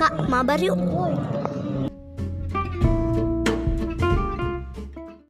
Kak, mabar yuk.